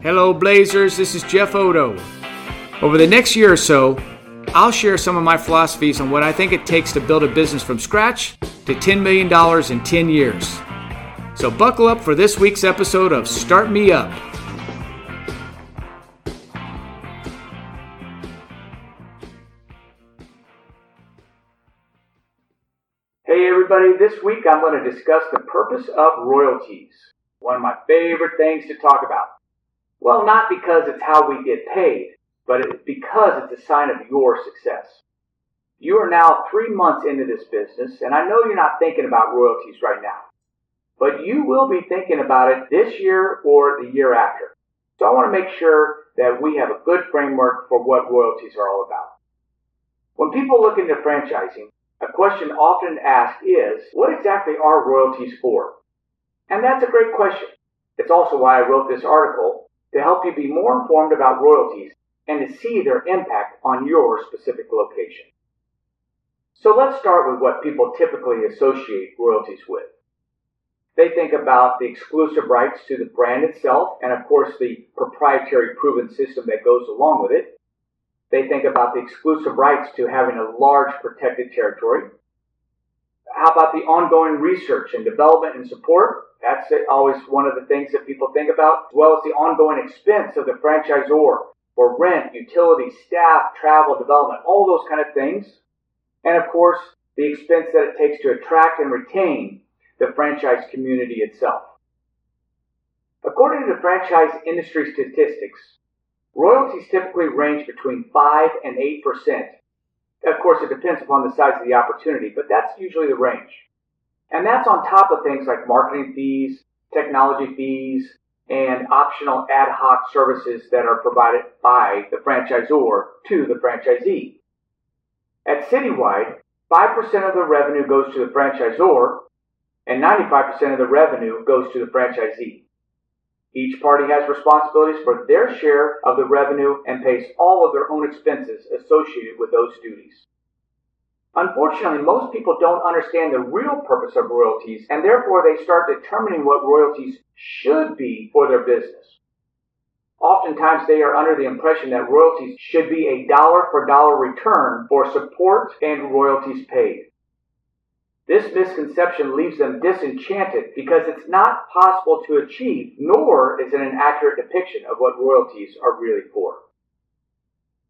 Hello, Blazers. This is Jeff Oddo. Over the next year or so, I'll share some of my philosophies on what I think it takes to build a business from scratch to $10 million in 10 years. So, buckle up for this week's episode of Start Me Up. Hey, everybody. This week I'm going to discuss the purpose of royalties, one of my favorite things to talk about. Well, not because it's how we get paid, but it's because it's a sign of your success. You are now three months into this business, and I know you're not thinking about royalties right now, but you will be thinking about it this year or the year after. So I want to make sure that we have a good framework for what royalties are all about. When people look into franchising, a question often asked is, what exactly are royalties for? And that's a great question. It's also why I wrote this article to help you be more informed about royalties and to see their impact on your specific location. So let's start with what people typically associate royalties with. They think about the exclusive rights to the brand itself and, of course, the proprietary proven system that goes along with it. They think about the exclusive rights to having a large protected territory. How about the ongoing research and development and support? That's always one of the things that people think about, as well as the ongoing expense of the franchisor for rent, utilities, staff, travel, development, all those kind of things. And of course, the expense that it takes to attract and retain the franchise community itself. According to the franchise industry statistics, royalties typically range between 5 and 8%. Of course, it depends upon the size of the opportunity, but that's usually the range. And that's on top of things like marketing fees, technology fees, and optional ad hoc services that are provided by the franchisor to the franchisee. At City Wide, 5% of the revenue goes to the franchisor and 95% of the revenue goes to the franchisee. Each party has responsibilities for their share of the revenue and pays all of their own expenses associated with those duties. Unfortunately, most people don't understand the real purpose of royalties, and therefore they start determining what royalties should be for their business. Oftentimes, they are under the impression that royalties should be a dollar for dollar return for support and royalties paid. This misconception leaves them disenchanted because it's not possible to achieve, nor is it an accurate depiction of what royalties are really for.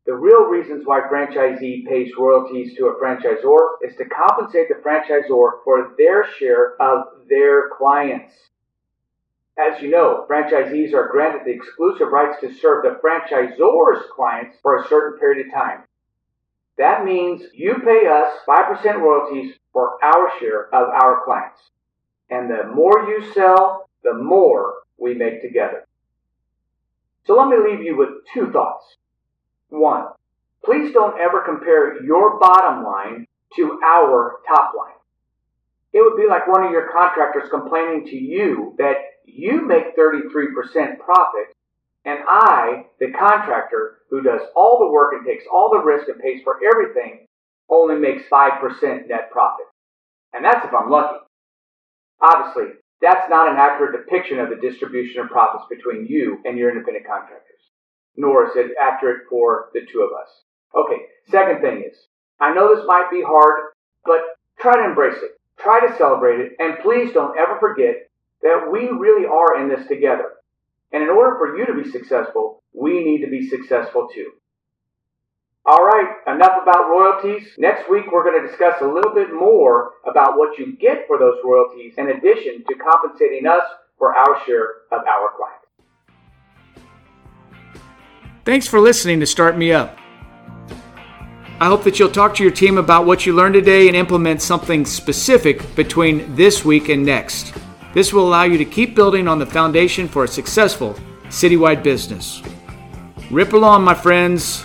The real reasons why franchisee pays royalties to a franchisor is to compensate the franchisor for their share of their clients. As you know, franchisees are granted the exclusive rights to serve the franchisor's clients for a certain period of time. That means you pay us 5% royalties for our share of our clients. And the more you sell, the more we make together. So let me leave you with two thoughts. One, please don't ever compare your bottom line to our top line. It would be like one of your contractors complaining to you that you make 33% profit and I, the contractor who does all the work and takes all the risk and pays for everything, only makes 5% net profit. And that's if I'm lucky. Obviously, that's not an accurate depiction of the distribution of profits between you and your independent contractor nor is it accurate for the two of us. Okay, second thing is, I know this might be hard, but try to embrace it. Try to celebrate it, and please don't ever forget that we really are in this together. And in order for you to be successful, we need to be successful too. All right, enough about royalties. Next week, we're going to discuss a little bit more about what you get for those royalties in addition to compensating us for our share of our clients. Thanks for listening to Start Me Up. I hope that you'll talk to your team about what you learned today and implement something specific between this week and next. This will allow you to keep building on the foundation for a successful City Wide business. Rip along, my friends.